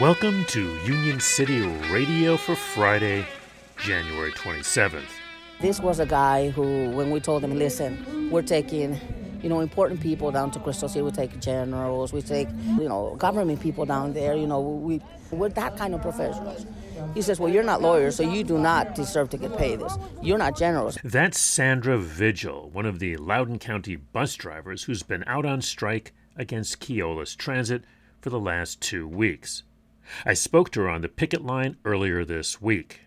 Welcome to Union City Radio for Friday, January 27th. This was a guy who, when we told him, listen, we're taking, you know, important people down to Crystal City. We take generals, we take, you know, government people down there. You know, we we're that kind of professionals. He says, well, you're not lawyers, so you do not deserve to get paid this. You're not generals. That's Sandra Vigil, one of the Loudoun County bus drivers who's been out on strike against Keolis Transit for the last two weeks. I spoke to her on the picket line earlier this week.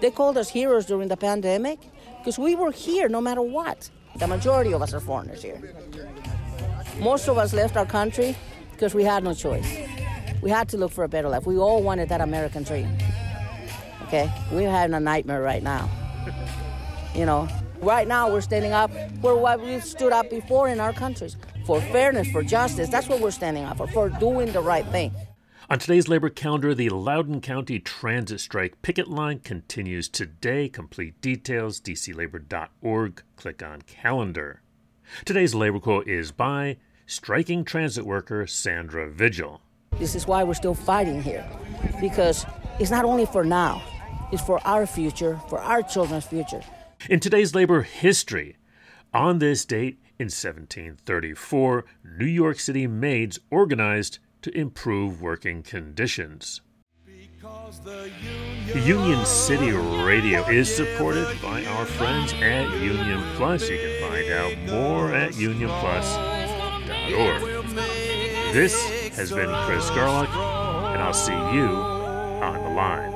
They called us heroes during the pandemic because we were here no matter what. The majority of us are foreigners here. Most of us left our country because we had no choice. We had to look for a better life. We all wanted that American dream. Okay? We're having a nightmare right now. You know, right now we're standing up for what we stood up before in our countries for fairness, for justice. That's what we're standing up for, for doing the right thing. On today's labor calendar, the Loudoun County Transit Strike picket line continues today. Complete details, dclabor.org. Click on calendar. Today's labor quote is by striking transit worker Sandra Vigil. This is why we're still fighting here, because it's not only for now, it's for our future, for our children's future. In today's labor history, on this date in 1734, New York City maids organized to improve working conditions. Union City Radio is supported by our friends at Union Plus. You can find out more at unionplus.org. This has been Chris Garlock, and I'll see you on the line.